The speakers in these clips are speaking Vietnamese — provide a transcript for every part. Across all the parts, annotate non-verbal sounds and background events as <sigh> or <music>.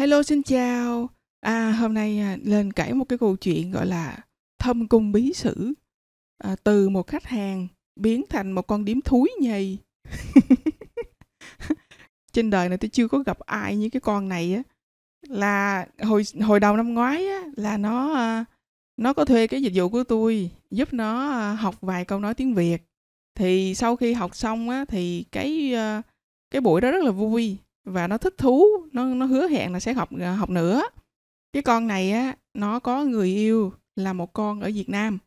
Hello xin chào. À hôm nay à, lên kể một cái câu chuyện gọi là thâm cung bí sử. À, từ một khách hàng biến thành một con điếm thúi nhầy. <laughs> Trên đời này tôi chưa có gặp ai như cái con này á. Là hồi hồi đầu năm ngoái á là nó à, nó có thuê cái dịch vụ của tôi giúp nó à, học vài câu nói tiếng Việt. Thì sau khi học xong á thì cái cái buổi đó rất là vui và nó thích thú nó nó hứa hẹn là sẽ học à, học nữa. Cái con này á nó có người yêu là một con ở Việt Nam.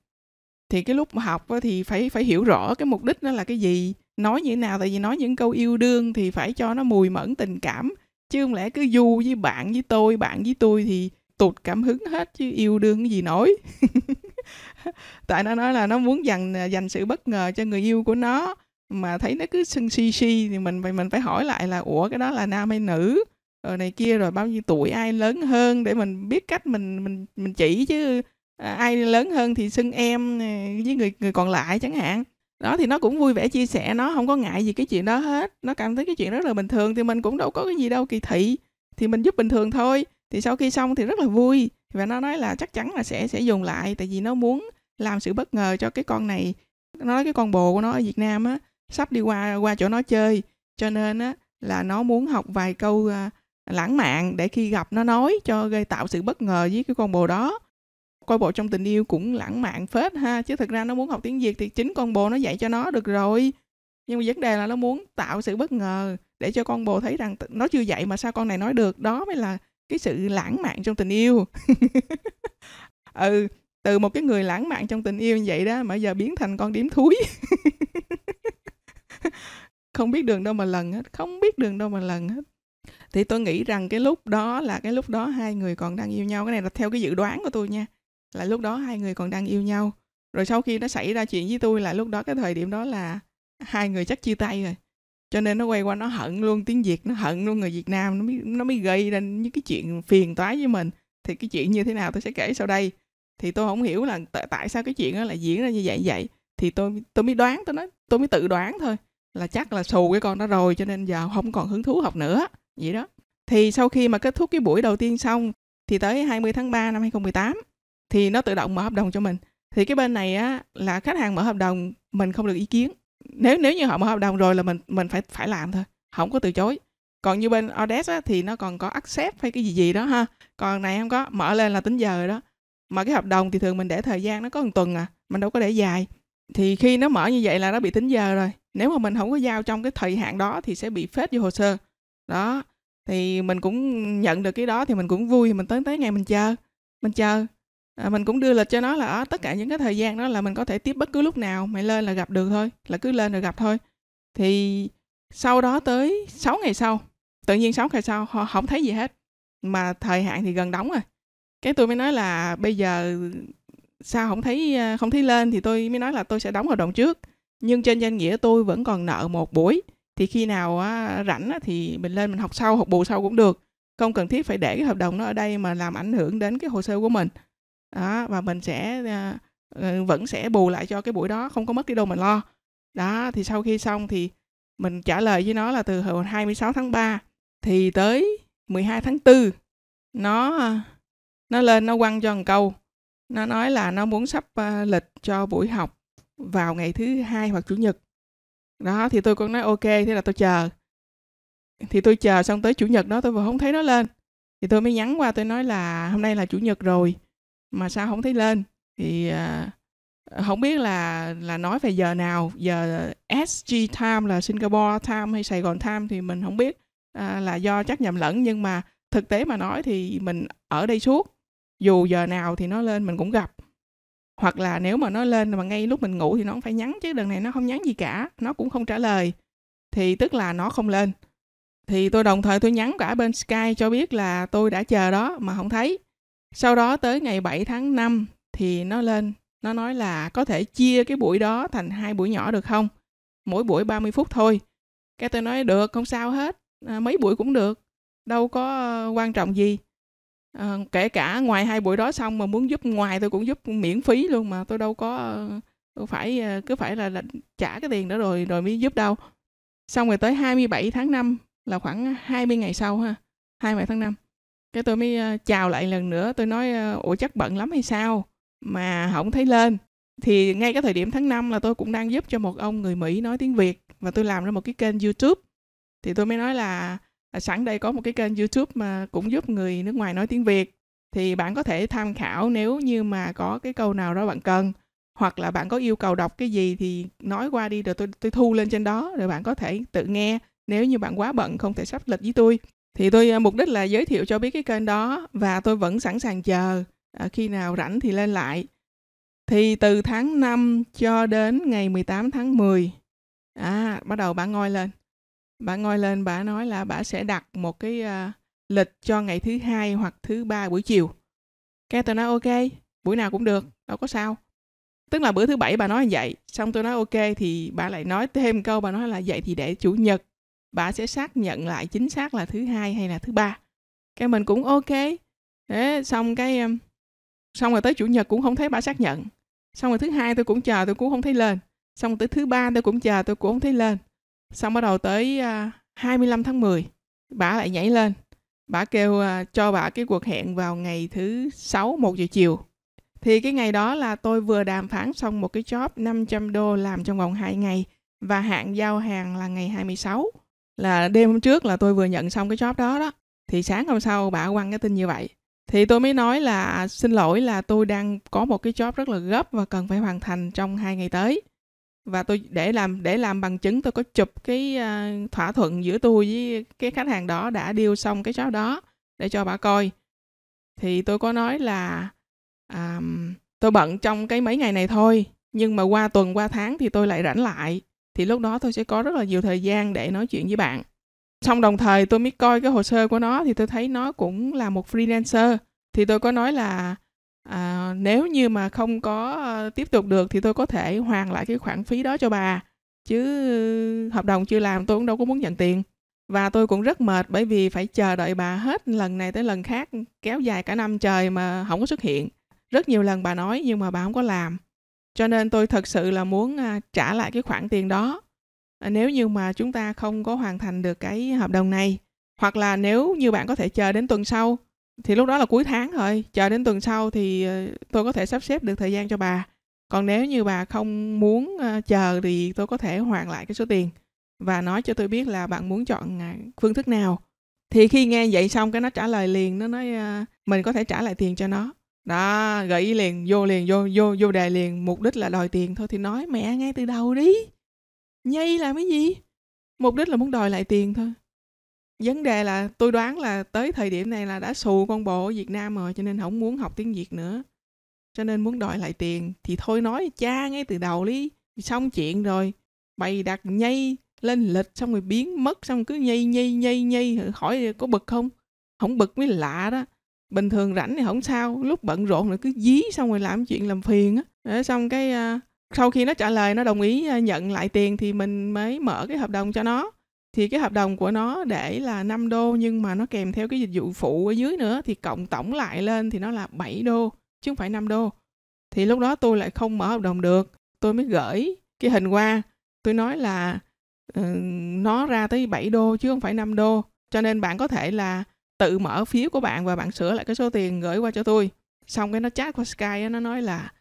Thì cái lúc mà học á, thì phải phải hiểu rõ cái mục đích nó là cái gì nói như thế nào tại vì nói những câu yêu đương thì phải cho nó mùi mẫn tình cảm chứ không lẽ cứ du với bạn với tôi bạn với tôi thì tụt cảm hứng hết chứ yêu đương cái gì nổi. <laughs> Tại nó nói là nó muốn dành à, dành sự bất ngờ cho người yêu của nó mà thấy nó cứ sưng si si thì mình phải mình phải hỏi lại là ủa cái đó là nam hay nữ? Rồi này kia rồi bao nhiêu tuổi ai lớn hơn? Để mình biết cách mình mình mình chỉ chứ à, ai lớn hơn thì xưng em à, với người người còn lại chẳng hạn. Đó thì nó cũng vui vẻ chia sẻ nó không có ngại gì cái chuyện đó hết. Nó cảm thấy cái chuyện rất là bình thường thì mình cũng đâu có cái gì đâu kỳ thị thì mình giúp bình thường thôi. Thì sau khi xong thì rất là vui. Và nó nói là chắc chắn là sẽ sẽ dùng lại tại vì nó muốn làm sự bất ngờ cho cái con này nó nói cái con bồ của nó ở Việt Nam á sắp đi qua qua chỗ nó chơi. Cho nên á là nó muốn học vài câu à, lãng mạn để khi gặp nó nói cho gây tạo sự bất ngờ với cái con bồ đó. Coi bộ trong tình yêu cũng lãng mạn phết ha chứ thực ra nó muốn học tiếng việt thì chính con bồ nó dạy cho nó được rồi. Nhưng mà vấn đề là nó muốn tạo sự bất ngờ để cho con bồ thấy rằng nó chưa dạy mà sao con này nói được. Đó mới là cái sự lãng mạn trong tình yêu. <laughs> Ừ từ một cái người lãng mạn trong tình yêu như vậy đó mà giờ biến thành con điếm thúi. <laughs> không biết đường đâu mà lần hết, không biết đường đâu mà lần hết. Thì tôi nghĩ rằng cái lúc đó là cái lúc đó hai người còn đang yêu nhau. Cái này là theo cái dự đoán của tôi nha, là lúc đó hai người còn đang yêu nhau. Rồi sau khi nó xảy ra chuyện với tôi là lúc đó cái thời điểm đó là hai người chắc chia tay rồi. Cho nên nó quay qua nó hận luôn, tiếng việt nó hận luôn người việt nam, nó mới nó mới gây ra những cái chuyện phiền toái với mình. Thì cái chuyện như thế nào tôi sẽ kể sau đây. Thì tôi không hiểu là t- tại sao cái chuyện đó lại diễn ra như vậy vậy. Thì tôi tôi mới đoán, tôi nói, tôi mới tự đoán thôi là chắc là xù cái con đó rồi cho nên giờ không còn hứng thú học nữa vậy đó. Thì sau khi mà kết thúc cái buổi đầu tiên xong thì tới 20 tháng 3 năm 2018 thì nó tự động mở hợp đồng cho mình. Thì cái bên này á là khách hàng mở hợp đồng mình không được ý kiến. Nếu nếu như họ mở hợp đồng rồi là mình mình phải phải làm thôi không có từ chối. Còn như bên Odess á, thì nó còn có accept hay cái gì gì đó ha. Còn này không có mở lên là tính giờ rồi đó. Mà cái hợp đồng thì thường mình để thời gian nó có một tuần à mình đâu có để dài thì khi nó mở như vậy là nó bị tính giờ rồi. Nếu mà mình không có giao trong cái thời hạn đó thì sẽ bị phết vô hồ sơ. Đó thì mình cũng nhận được cái đó thì mình cũng vui mình tới tới ngày mình chờ mình chờ. À, mình cũng đưa lịch cho nó là ở tất cả những cái thời gian đó là mình có thể tiếp bất cứ lúc nào mày lên là gặp được thôi là cứ lên rồi gặp thôi. Thì sau đó tới 6 ngày sau tự nhiên 6 ngày sau họ không thấy gì hết mà thời hạn thì gần đóng rồi. Cái tôi mới nói là bây giờ sao không thấy à, không thấy lên thì tôi mới nói là tôi sẽ đóng hợp đồng trước. Nhưng trên danh nghĩa tôi vẫn còn nợ một buổi. Thì khi nào á, rảnh á, thì mình lên mình học sau học bù sau cũng được. Không cần thiết phải để cái hợp đồng nó ở đây mà làm ảnh hưởng đến cái hồ sơ của mình. Đó và mình sẽ uh, vẫn sẽ bù lại cho cái buổi đó không có mất đi đâu mình lo. Đó thì sau khi xong thì mình trả lời với nó là từ hồi 26 tháng 3 thì tới 12 tháng 4 nó nó lên nó quăng cho một câu nó nói là nó muốn sắp uh, lịch cho buổi học vào ngày thứ hai hoặc chủ nhật. Đó thì tôi cũng nói ok thế là tôi chờ. Thì tôi chờ xong tới chủ nhật đó tôi vẫn không thấy nó lên. Thì tôi mới nhắn qua tôi nói là hôm nay là chủ nhật rồi mà sao không thấy lên? Thì uh, không biết là là nói về giờ nào? Giờ SG time là Singapore time hay Sài Gòn time thì mình không biết uh, là do chắc nhầm lẫn nhưng mà thực tế mà nói thì mình ở đây suốt dù giờ nào thì nó lên mình cũng gặp. Hoặc là nếu mà nó lên mà ngay lúc mình ngủ thì nó cũng phải nhắn chứ đợt này nó không nhắn gì cả nó cũng không trả lời. Thì tức là nó không lên. Thì tôi đồng thời tôi nhắn cả bên Sky cho biết là tôi đã chờ đó mà không thấy. Sau đó tới ngày 7 tháng 5 thì nó lên nó nói là có thể chia cái buổi đó thành hai buổi nhỏ được không? Mỗi buổi 30 phút thôi. Cái tôi nói được không sao hết. À, mấy buổi cũng được. Đâu có ờ, quan trọng gì à, kể cả ngoài hai buổi đó xong mà muốn giúp ngoài tôi cũng giúp miễn phí luôn mà tôi đâu có ờ, tôi phải ờ, cứ phải là, là trả cái tiền đó rồi rồi mới giúp đâu. Xong rồi tới 27 tháng 5 là khoảng 20 ngày sau ha 27 tháng 5 cái tôi mới chào lại lần nữa tôi nói ủa chắc bận lắm hay sao mà không thấy lên? Thì ngay cái thời điểm tháng 5 là tôi cũng đang giúp cho một ông người Mỹ nói tiếng Việt và tôi làm ra một cái kênh YouTube. Thì tôi mới nói là, à, sẵn đây có một cái kênh YouTube mà cũng giúp người nước ngoài nói tiếng Việt. Thì bạn có thể tham khảo nếu như mà có cái câu nào đó bạn cần hoặc là bạn có yêu cầu đọc cái gì thì nói qua đi rồi tôi tôi thu lên trên đó rồi bạn có thể tự nghe. Nếu như bạn quá bận không thể sắp lịch với tôi. Thì tôi à, mục đích là giới thiệu cho biết cái kênh đó và tôi vẫn sẵn sàng chờ à, khi nào rảnh thì lên lại. Thì từ tháng 5 cho đến ngày 18 tháng 10 à bắt đầu bạn ngồi lên bà ngồi lên bà nói là bà sẽ đặt một cái uh, lịch cho ngày thứ hai hoặc thứ ba buổi chiều. Cái tôi nói ok buổi nào cũng được đâu có sao. Tức là bữa thứ bảy bà nói như vậy xong tôi nói ok thì bà lại nói thêm câu bà nói là vậy thì để chủ nhật bà sẽ xác nhận lại chính xác là thứ hai hay là thứ ba. Cái mình cũng ok. Thế xong cái xong rồi tới chủ nhật cũng không thấy bà xác nhận. Xong rồi thứ hai tôi cũng chờ tôi cũng không thấy lên. Xong rồi tới thứ ba tôi cũng chờ tôi cũng không thấy lên xong bắt đầu tới à, uh, 25 tháng 10 bà lại nhảy lên. Bà kêu uh, cho bà cái cuộc hẹn vào ngày thứ sáu một giờ chiều. Thì cái ngày đó là tôi vừa đàm phán xong một cái job 500 đô làm trong vòng 2 ngày và hạn giao hàng là ngày 26 là đêm hôm trước là tôi vừa nhận xong cái job đó đó. Thì sáng hôm sau bà quăng cái tin như vậy. Thì tôi mới nói là à, xin lỗi là tôi đang có một cái job rất là gấp và cần phải hoàn thành trong hai ngày tới và tôi để làm để làm bằng chứng tôi có chụp cái uh, thỏa thuận giữa tôi với cái khách hàng đó đã điêu xong cái shop đó để cho bà coi. Thì tôi có nói là um, tôi bận trong cái mấy ngày này thôi nhưng mà qua tuần qua tháng thì tôi lại rảnh lại. Thì lúc đó tôi sẽ có rất là nhiều thời gian để nói chuyện với bạn. Xong đồng thời tôi mới coi cái hồ sơ của nó thì tôi thấy nó cũng là một freelancer. Thì tôi có nói là à, nếu như mà không có ờ, tiếp tục được thì tôi có thể hoàn lại cái khoản phí đó cho bà. Chứ hợp đồng chưa làm tôi cũng đâu có muốn nhận tiền. Và tôi cũng rất mệt bởi vì phải chờ đợi bà hết lần này tới lần khác kéo dài cả năm trời mà không có xuất hiện. Rất nhiều lần bà nói nhưng mà bà không có làm. Cho nên tôi thật sự là muốn à, trả lại cái khoản tiền đó. À, nếu như mà chúng ta không có hoàn thành được cái hợp đồng này hoặc là nếu như bạn có thể chờ đến tuần sau thì lúc đó là cuối tháng thôi chờ đến tuần sau thì ờ, tôi có thể sắp xếp được thời gian cho bà. Còn nếu như bà không muốn ờ, chờ thì tôi có thể hoàn lại cái số tiền và nói cho tôi biết là bạn muốn chọn à, phương thức nào. Thì khi nghe vậy xong cái nó trả lời liền, nó nói ờ, mình có thể trả lại tiền cho nó. Đó, gợi ý liền, vô liền, vô vô vô đề liền, mục đích là đòi tiền thôi thì nói mẹ ngay từ đầu đi. Nhây làm cái gì? Mục đích là muốn đòi lại tiền thôi vấn đề là tôi đoán là tới thời điểm này là đã xù con bộ ở việt nam rồi cho nên không muốn học tiếng việt nữa. Cho nên muốn đòi lại tiền. Thì thôi nói cha ngay từ đầu đi xong chuyện rồi. Bày đặt nhây lên lịch xong rồi biến mất xong cứ nhây nhây nhây nhây hỏi có bực không? Không bực mới lạ đó. Bình thường rảnh thì không sao lúc bận rộn rồi cứ dí xong rồi làm chuyện làm phiền á. Để xong cái uh, sau khi nó trả lời nó đồng ý à, nhận lại tiền thì mình mới mở cái hợp đồng cho nó thì cái hợp đồng của nó để là 5 đô nhưng mà nó kèm theo cái dịch vụ phụ ở dưới nữa thì cộng tổng lại lên thì nó là 7 đô chứ không phải 5 đô. Thì lúc đó tôi lại không mở hợp đồng được. Tôi mới gửi cái hình qua. Tôi nói là uh, nó ra tới 7 đô chứ không phải 5 đô. Cho nên bạn có thể là tự mở phiếu của bạn và bạn sửa lại cái số tiền gửi qua cho tôi. Xong cái nó chat qua Skype nó nói là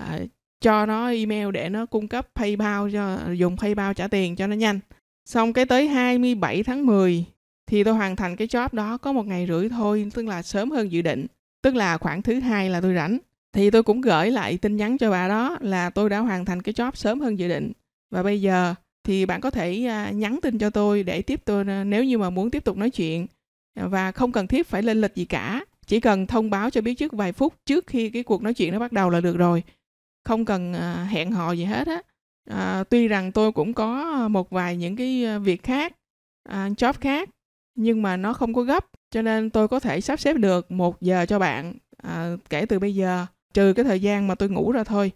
uh, cho nó email để nó cung cấp PayPal cho dùng PayPal trả tiền cho nó nhanh. Xong cái tới 27 tháng 10 thì tôi hoàn thành cái job đó có một ngày rưỡi thôi, tức là sớm hơn dự định. Tức là khoảng thứ hai là tôi rảnh. Thì tôi cũng gửi lại tin nhắn cho bà đó là tôi đã hoàn thành cái job sớm hơn dự định. Và bây giờ thì bạn có thể à, nhắn tin cho tôi để tiếp tôi à, nếu như mà muốn tiếp tục nói chuyện và không cần thiết phải lên lịch gì cả chỉ cần thông báo cho biết trước vài phút trước khi cái cuộc nói chuyện nó bắt đầu là được rồi không cần à, hẹn hò gì hết á à, tuy rằng tôi cũng có ờ, một vài những cái ờ, việc khác à, job khác nhưng mà nó không có gấp cho nên tôi có thể sắp xếp được một giờ cho bạn à, kể từ bây giờ trừ cái thời gian mà tôi ngủ ra thôi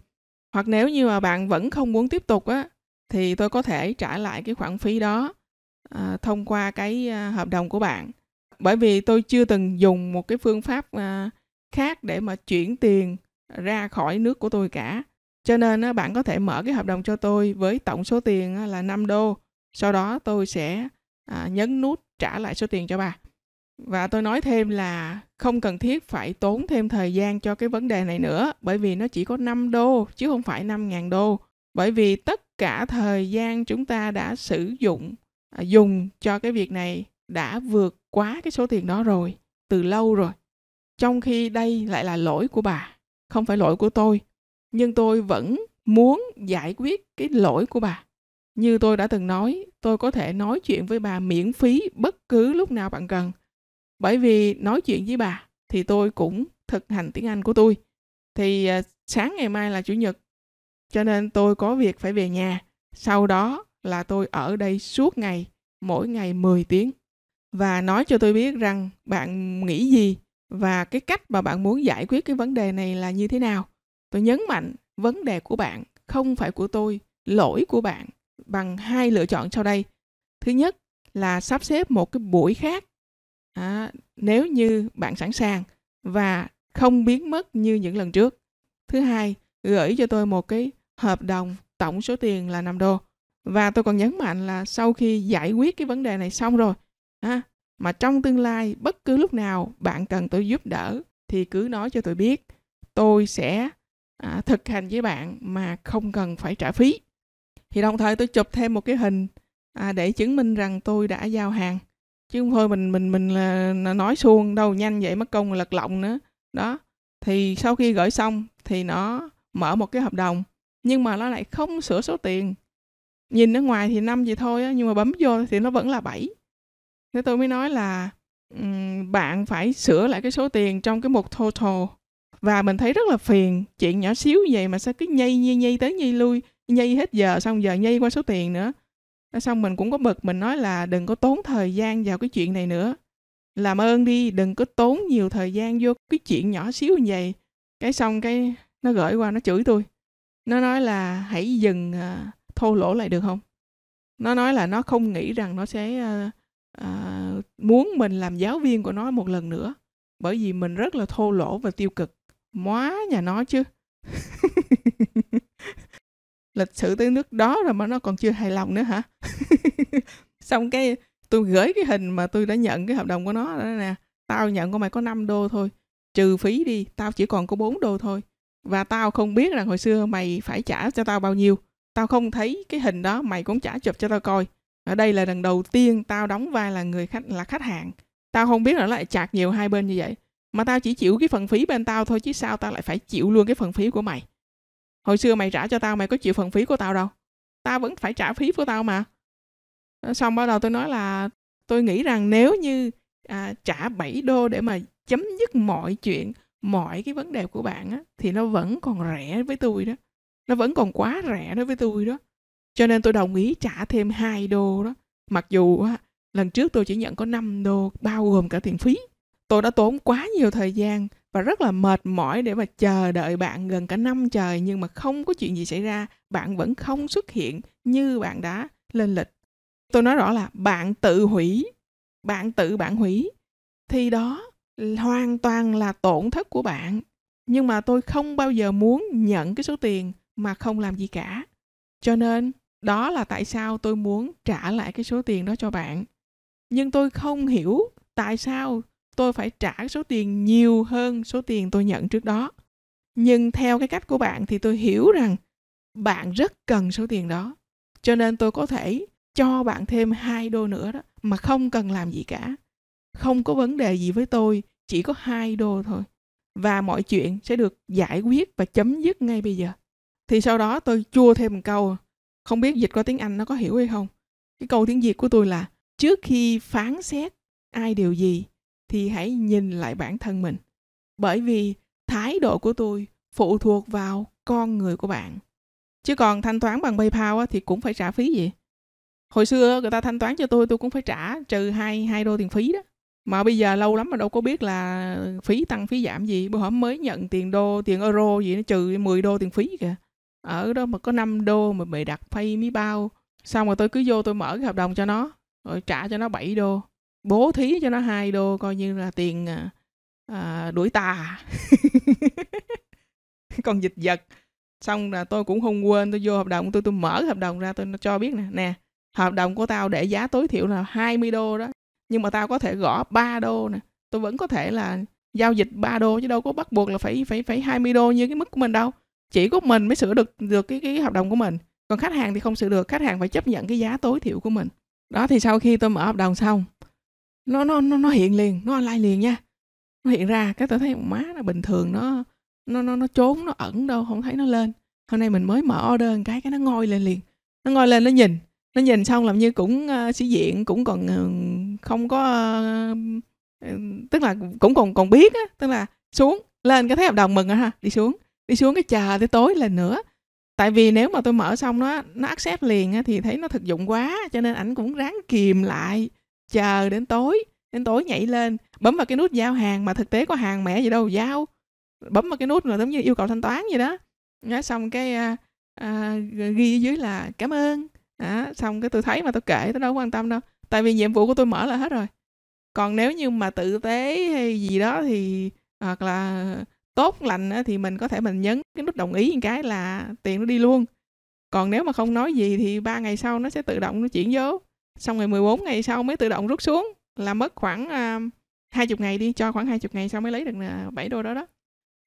hoặc nếu như mà bạn vẫn không muốn tiếp tục á thì tôi có thể trả lại cái khoản phí đó à, thông qua cái à, hợp đồng của bạn bởi vì tôi chưa từng dùng một cái phương pháp à, khác để mà chuyển tiền ra khỏi nước của tôi cả. Cho nên bạn có thể mở cái hợp đồng cho tôi với tổng số tiền là 5 đô. Sau đó tôi sẽ à, nhấn nút trả lại số tiền cho bà. và tôi nói thêm là không cần thiết phải tốn thêm thời gian cho cái vấn đề này nữa bởi vì nó chỉ có 5 đô chứ không phải 5.000 đô. Bởi vì tất cả thời gian chúng ta đã sử dụng à, dùng cho cái việc này đã vượt quá cái số tiền đó rồi, từ lâu rồi. Trong khi đây lại là lỗi của bà, không phải lỗi của tôi. Nhưng tôi vẫn muốn giải quyết cái lỗi của bà. Như tôi đã từng nói, tôi có thể nói chuyện với bà miễn phí bất cứ lúc nào bạn cần bởi vì nói chuyện với bà thì tôi cũng thực hành tiếng Anh của tôi. Thì à, sáng ngày mai là chủ nhật, cho nên tôi có việc phải về nhà. Sau đó là tôi ở đây suốt ngày, mỗi ngày 10 tiếng. Và nói cho tôi biết rằng bạn nghĩ gì và cái cách mà bạn muốn giải quyết cái vấn đề này là như thế nào. Tôi nhấn mạnh vấn đề của bạn không phải của tôi, lỗi của bạn bằng hai lựa chọn sau đây. Thứ nhất là sắp xếp một cái buổi khác à, nếu như bạn sẵn sàng và không biến mất như những lần trước. Thứ hai, gửi cho tôi một cái hợp đồng tổng số tiền là 5 đô. Và tôi còn nhấn mạnh là sau khi giải quyết cái vấn đề này xong rồi, à, mà trong tương lai bất cứ lúc nào bạn cần tôi giúp đỡ thì cứ nói cho tôi biết. Tôi sẽ à, thực hành với bạn mà không cần phải trả phí. Thì đồng thời tôi chụp thêm một cái hình à, để chứng minh rằng tôi đã giao hàng. Chứ không thôi mình mình mình là nói suông đâu nhanh vậy mất công lật lọng nữa. Đó thì sau khi gửi xong thì nó mở một cái hợp đồng. Nhưng mà nó lại không sửa số tiền. Nhìn ở ngoài thì năm gì thôi á nhưng mà bấm vô thì nó vẫn là bảy. Thế tôi mới nói là um, bạn phải sửa lại cái số tiền trong cái mục total và mình thấy rất là phiền. Chuyện nhỏ xíu vậy mà sao cứ nhây nhây nhây tới nhây lui nhây hết giờ xong giờ nhây qua số tiền nữa. Xong mình cũng có bực mình nói là đừng có tốn thời gian vào cái chuyện này nữa. Làm ơn đi đừng có tốn nhiều thời gian vô cái chuyện nhỏ xíu như vậy. Cái xong cái nó gửi qua nó chửi tôi. Nó nói là hãy dừng uh, thô lỗ lại được không? Nó nói là nó không nghĩ rằng nó sẽ uh, uh, muốn mình làm giáo viên của nó một lần nữa. Bởi vì mình rất là thô lỗ và tiêu cực móa nhà nó chứ? <laughs> Lịch sử tới nước đó rồi mà nó còn chưa hài lòng nữa hả? <laughs> Xong cái tôi gửi cái hình mà tôi đã nhận cái hợp đồng của nó đó nè. Tao nhận của mày có 5 đô thôi. Trừ phí đi, tao chỉ còn có 4 đô thôi. Và tao không biết là hồi xưa mày phải trả cho tao bao nhiêu. Tao không thấy cái hình đó, mày cũng trả chụp cho tao coi. Ở đây là lần đầu tiên tao đóng vai là người khách, là khách hàng. Tao không biết là nó lại chạc nhiều hai bên như vậy mà tao chỉ chịu cái phần phí bên tao thôi chứ sao tao lại phải chịu luôn cái phần phí của mày? Hồi xưa mày trả cho tao mày có chịu phần phí của tao đâu. Tao vẫn phải trả phí của tao mà. Ờ, xong bắt đầu tôi nói là tôi nghĩ rằng nếu như à, trả 7 đô để mà chấm dứt mọi chuyện mọi cái vấn đề của bạn á, thì nó vẫn còn rẻ với tôi đó. Nó vẫn còn quá rẻ đối với tôi đó. Cho nên tôi đồng ý trả thêm 2 đô đó. Mặc dù á, lần trước tôi chỉ nhận có 5 đô bao gồm cả tiền phí tôi đã tốn quá nhiều thời gian và rất là mệt mỏi để mà chờ đợi bạn gần cả năm trời, nhưng mà không có chuyện gì xảy ra. Bạn vẫn không xuất hiện như bạn đã lên lịch. Tôi nói rõ là bạn tự hủy, bạn tự bạn hủy. Thì đó hoàn toàn là tổn thất của bạn. Nhưng mà tôi không bao giờ muốn nhận cái số tiền mà không làm gì cả. Cho nên đó là tại sao tôi muốn trả lại cái số tiền đó cho bạn. Nhưng tôi không hiểu tại sao tôi phải trả số tiền nhiều hơn số tiền tôi nhận trước đó. Nhưng theo cái cách của bạn thì tôi hiểu rằng bạn rất cần số tiền đó. Cho nên tôi có thể cho bạn thêm hai đô nữa đó, mà không cần làm gì cả. Không có vấn đề gì với tôi, chỉ có hai đô thôi. Và mọi chuyện sẽ được giải quyết và chấm dứt ngay bây giờ. Thì sau đó tôi chua thêm một câu, không biết dịch qua tiếng anh nó có hiểu hay không? Cái câu tiếng việt của tôi là, trước khi phán xét ai điều gì thì hãy nhìn lại bản thân mình. Bởi vì thái độ của tôi phụ thuộc vào con người của bạn. Chứ còn thanh toán bằng paypal thì cũng phải trả phí gì? Hồi xưa người ta thanh toán cho tôi tôi cũng phải trả trừ hai hai đô tiền phí đó. Mà bây giờ lâu lắm mà đâu có biết là phí tăng, phí giảm gì. Bữa hổm mới nhận tiền đô, tiền euro gì nó trừ 10 đô tiền phí kìa. Ở đó mà có 5 đô mà bị đặt pay mấy bao, xong rồi tôi cứ vô tôi mở cái hợp đồng cho nó, rồi trả cho nó 7 đô bố thí cho nó hai đô coi như là tiền à, à đuổi tà. <laughs> Còn dịch vật. Xong là tôi cũng không quên tôi vô hợp đồng tôi tôi mở hợp đồng ra tôi cho biết nè nè hợp đồng của tao để giá tối thiểu là 20 đô đó nhưng mà tao có thể gõ 3 đô nè. Tôi vẫn có thể là giao dịch 3 đô chứ đâu có bắt buộc là phải phải phải 20 đô như cái mức của mình đâu. Chỉ có mình mới sửa được được cái cái hợp đồng của mình. Còn khách hàng thì không sửa được khách hàng phải chấp nhận cái giá tối thiểu của mình. Đó thì sau khi tôi mở hợp đồng xong nó nó nó nó hiện liền nó online liền nha. Nó hiện ra cái tôi thấy má nó bình thường nó nó nó nó trốn nó ẩn đâu không thấy nó lên. Hôm nay mình mới mở order một cái cái nó ngoi lên liền. Nó ngoi lên nó nhìn. Nó nhìn xong làm như cũng uh, sĩ diện cũng còn uh, không có uh, tức là cũng còn còn biết á tức là xuống lên cái thấy hợp đồng mừng rồi ha đi xuống. Đi xuống cái chờ tới tối lên nữa tại vì nếu mà tôi mở xong nó nó accept liền á, thì thấy nó thực dụng quá cho nên ảnh cũng ráng kìm lại chờ đến tối đến tối nhảy lên bấm vào cái nút giao hàng mà thực tế có hàng mẹ gì đâu giao. Bấm vào cái nút là giống như yêu cầu thanh toán vậy đó. Nói xong cái à, à, ghi dưới là cảm ơn. À, xong cái tôi thấy mà tôi kể tôi đâu quan tâm đâu. Tại vì nhiệm vụ của tôi mở là hết rồi. Còn nếu như mà tự tế hay gì đó thì hoặc là tốt lành thì mình có thể mình nhấn cái nút đồng ý một cái là tiền nó đi luôn. Còn nếu mà không nói gì thì ba ngày sau nó sẽ tự động nó chuyển vô xong rồi 14 ngày sau mới tự động rút xuống là mất khoảng à, uh, 20 ngày đi cho khoảng 20 ngày sau mới lấy được à, 7 đô đó đó.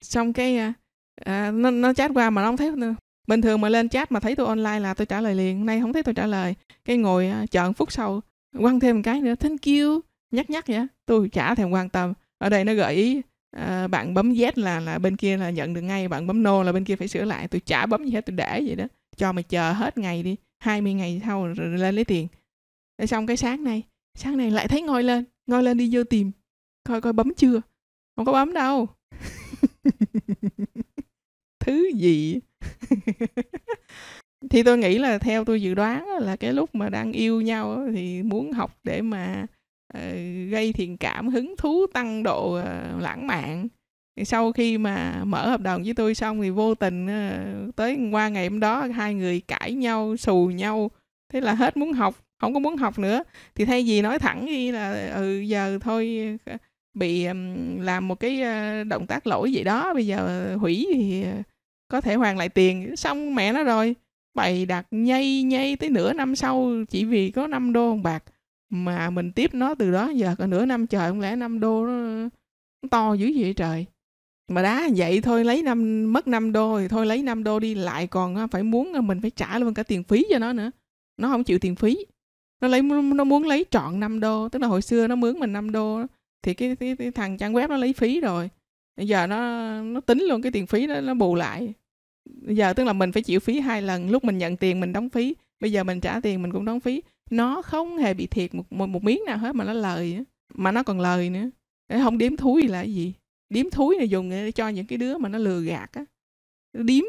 Xong cái uh, uh, nó, nó chat qua mà nó không thấy nữa. bình thường mà lên chat mà thấy tôi online là tôi trả lời liền nay không thấy tôi trả lời. Cái ngồi uh, chờ phút sau quăng thêm một cái nữa thank you nhắc nhắc vậy tôi chả thèm quan tâm. Ở đây nó gợi ý à, bạn bấm Z là là bên kia là nhận được ngay bạn bấm No là bên kia phải sửa lại. Tôi chả bấm gì hết tôi để vậy đó. Cho mày chờ hết ngày đi 20 ngày sau rồi lên lấy tiền rồi xong cái sáng nay sáng nay lại thấy ngồi lên ngồi lên đi vô tìm coi coi bấm chưa? Không có bấm đâu. <laughs> Thứ gì? <laughs> Thì tôi nghĩ là theo tôi dự đoán là cái lúc mà đang yêu nhau thì muốn học để mà uh, gây thiện cảm hứng thú tăng độ uh, lãng mạn. Sau khi mà mở hợp đồng với tôi xong thì vô tình uh, tới qua ngày hôm đó hai người cãi nhau xù nhau thế là hết muốn học không có muốn học nữa. Thì thay vì nói thẳng đi là ừ giờ thôi ờ, bị làm một cái ờ, động tác lỗi gì đó, bây giờ hủy thì ờ, có thể hoàn lại tiền. Xong mẹ nó rồi, bày đặt nhây nhây tới nửa năm sau, chỉ vì có 5 đô bạc, mà mình tiếp nó từ đó giờ còn nửa năm, trời không lẽ 5 đô nó to dữ vậy trời? Mà đá vậy thôi, lấy năm, mất 5 đô thì thôi, lấy 5 đô đi, lại còn phải muốn mình phải trả luôn cả tiền phí cho nó nữa. Nó không chịu tiền phí nó lấy nó muốn lấy trọn 5 đô tức là hồi xưa nó mướn mình 5 đô thì cái, cái, cái thằng trang web nó lấy phí rồi. Bây giờ nó nó tính luôn cái tiền phí đó nó bù lại. Bây giờ tức là mình phải chịu phí hai lần lúc mình nhận tiền mình đóng phí. Bây giờ mình trả tiền mình cũng đóng phí. Nó không hề bị thiệt một một, một miếng nào hết mà nó lời mà nó còn lời nữa. Không điếm thúi là cái gì? Điếm thúi là dùng để cho những cái đứa mà nó lừa gạt á. Điếm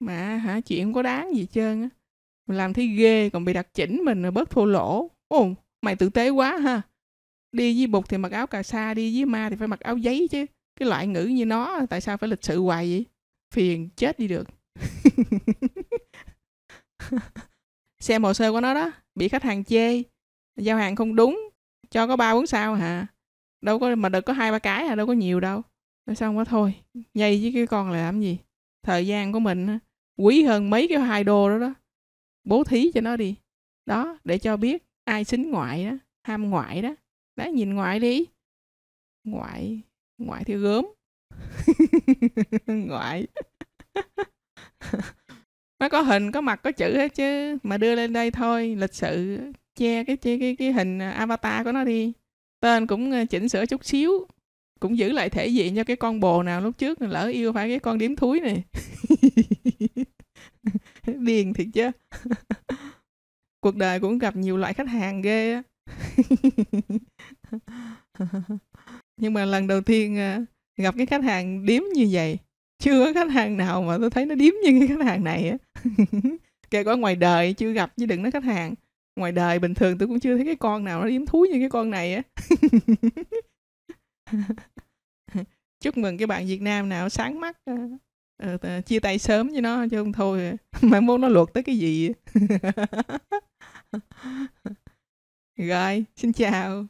mà hả chuyện không có đáng gì trơn á mình làm thấy ghê, còn bị đặt chỉnh mình là bớt thua lỗ. Ồ, mày tử tế quá ha. Đi với bục thì mặc áo cà sa, đi với ma thì phải mặc áo giấy chứ. Cái loại ngữ như nó, tại sao phải lịch sự hoài vậy? Phiền chết đi được. <laughs> Xem hồ sơ của nó đó, bị khách hàng chê. Giao hàng không đúng, cho có ba bốn sao hả? Đâu có, mà được có hai ba cái à đâu có nhiều đâu. Nói xong quá thôi, nhây với cái con là làm gì? Thời gian của mình quý hơn mấy cái hai đô đó đó bố thí cho nó đi. Đó để cho biết ai xính ngoại đó ham ngoại đó. Đấy nhìn ngoại đi. Ngoại ngoại thì gớm. <laughs> Ngoại. Nó có hình có mặt có chữ hết chứ mà đưa lên đây thôi. Lịch sự che cái cái cái, cái hình à, avatar của nó đi. Tên cũng à, chỉnh sửa chút xíu cũng giữ lại thể diện cho cái con bồ nào lúc trước lỡ yêu phải cái con điếm thúi này. <laughs> <laughs> điền thiệt chứ. Cuộc đời cũng gặp nhiều loại khách hàng ghê á. <laughs> Nhưng mà lần đầu tiên à, gặp cái khách hàng điếm như vậy, chưa có khách hàng nào mà tôi thấy nó điếm như cái khách hàng này á. <laughs> Kể cả ngoài đời chưa gặp chứ đừng nói khách hàng. Ngoài đời bình thường tôi cũng chưa thấy cái con nào nó điếm thúi như cái con này á. Chúc mừng cái bạn việt nam nào sáng mắt à uh, chia tay sớm với nó chứ không thôi. <laughs> Mà muốn nó luộc tới cái gì? <laughs> Rồi xin chào.